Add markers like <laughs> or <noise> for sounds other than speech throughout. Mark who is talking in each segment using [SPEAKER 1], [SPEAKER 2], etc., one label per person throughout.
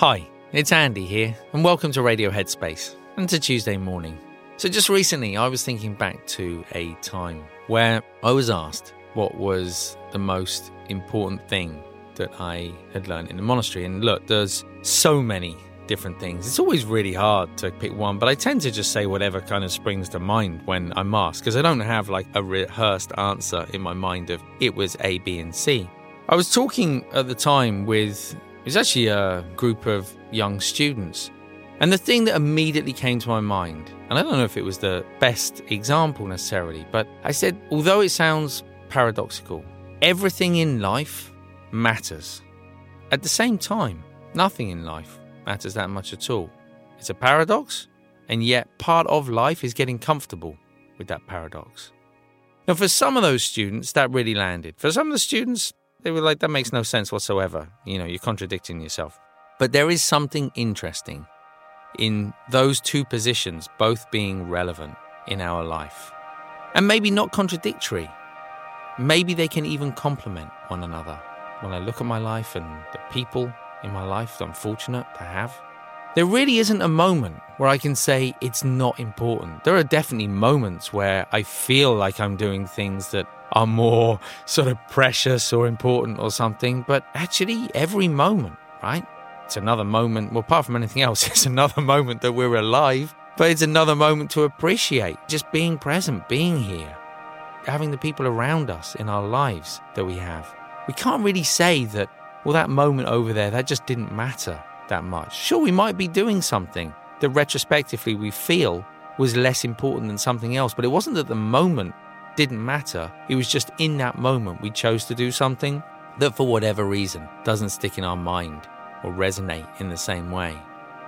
[SPEAKER 1] Hi, it's Andy here, and welcome to Radio Headspace and to Tuesday morning. So, just recently, I was thinking back to a time where I was asked what was the most important thing that I had learned in the monastery. And look, there's so many different things. It's always really hard to pick one, but I tend to just say whatever kind of springs to mind when I'm asked because I don't have like a rehearsed answer in my mind of it was A, B, and C. I was talking at the time with it was actually a group of young students. And the thing that immediately came to my mind, and I don't know if it was the best example necessarily, but I said, although it sounds paradoxical, everything in life matters. At the same time, nothing in life matters that much at all. It's a paradox, and yet part of life is getting comfortable with that paradox. Now, for some of those students, that really landed. For some of the students, they were like, that makes no sense whatsoever. You know, you're contradicting yourself. But there is something interesting in those two positions both being relevant in our life. And maybe not contradictory. Maybe they can even complement one another. When I look at my life and the people in my life that I'm fortunate to have, there really isn't a moment where I can say it's not important. There are definitely moments where I feel like I'm doing things that are more sort of precious or important or something, but actually, every moment, right? It's another moment, well, apart from anything else, <laughs> it's another moment that we're alive, but it's another moment to appreciate just being present, being here, having the people around us in our lives that we have. We can't really say that, well, that moment over there, that just didn't matter that much. Sure, we might be doing something that retrospectively we feel was less important than something else, but it wasn't that the moment didn't matter. It was just in that moment we chose to do something that, for whatever reason, doesn't stick in our mind or resonate in the same way.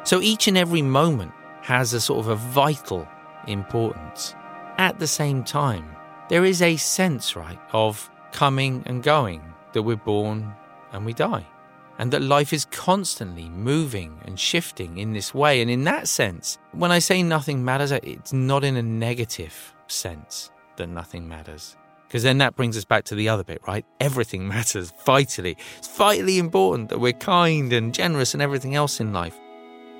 [SPEAKER 1] So each and every moment has a sort of a vital importance. At the same time, there is a sense, right, of coming and going, that we're born and we die, and that life is constantly moving and shifting in this way. And in that sense, when I say nothing matters, it's not in a negative sense that nothing matters. Because then that brings us back to the other bit, right? Everything <laughs> matters vitally. It's vitally important that we're kind and generous and everything else in life.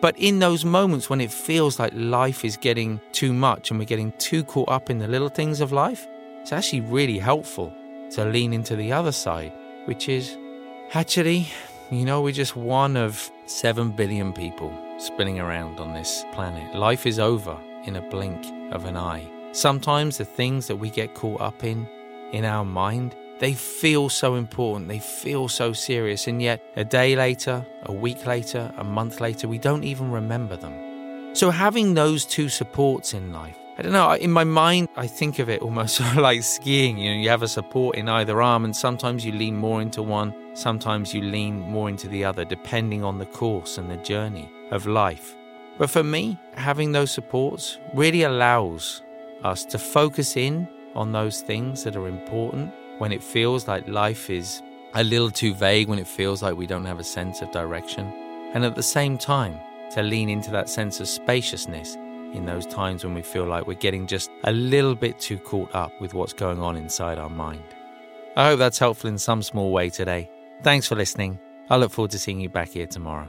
[SPEAKER 1] But in those moments when it feels like life is getting too much and we're getting too caught up in the little things of life, it's actually really helpful to lean into the other side, which is actually, you know, we're just one of seven billion people spinning around on this planet. Life is over in a blink of an eye. Sometimes the things that we get caught up in, in our mind, they feel so important, they feel so serious, and yet a day later, a week later, a month later, we don't even remember them. So, having those two supports in life, I don't know, in my mind, I think of it almost <laughs> like skiing. You know, you have a support in either arm, and sometimes you lean more into one, sometimes you lean more into the other, depending on the course and the journey of life. But for me, having those supports really allows us to focus in on those things that are important when it feels like life is a little too vague, when it feels like we don't have a sense of direction. And at the same time, to lean into that sense of spaciousness in those times when we feel like we're getting just a little bit too caught up with what's going on inside our mind. I hope that's helpful in some small way today. Thanks for listening. I look forward to seeing you back here tomorrow.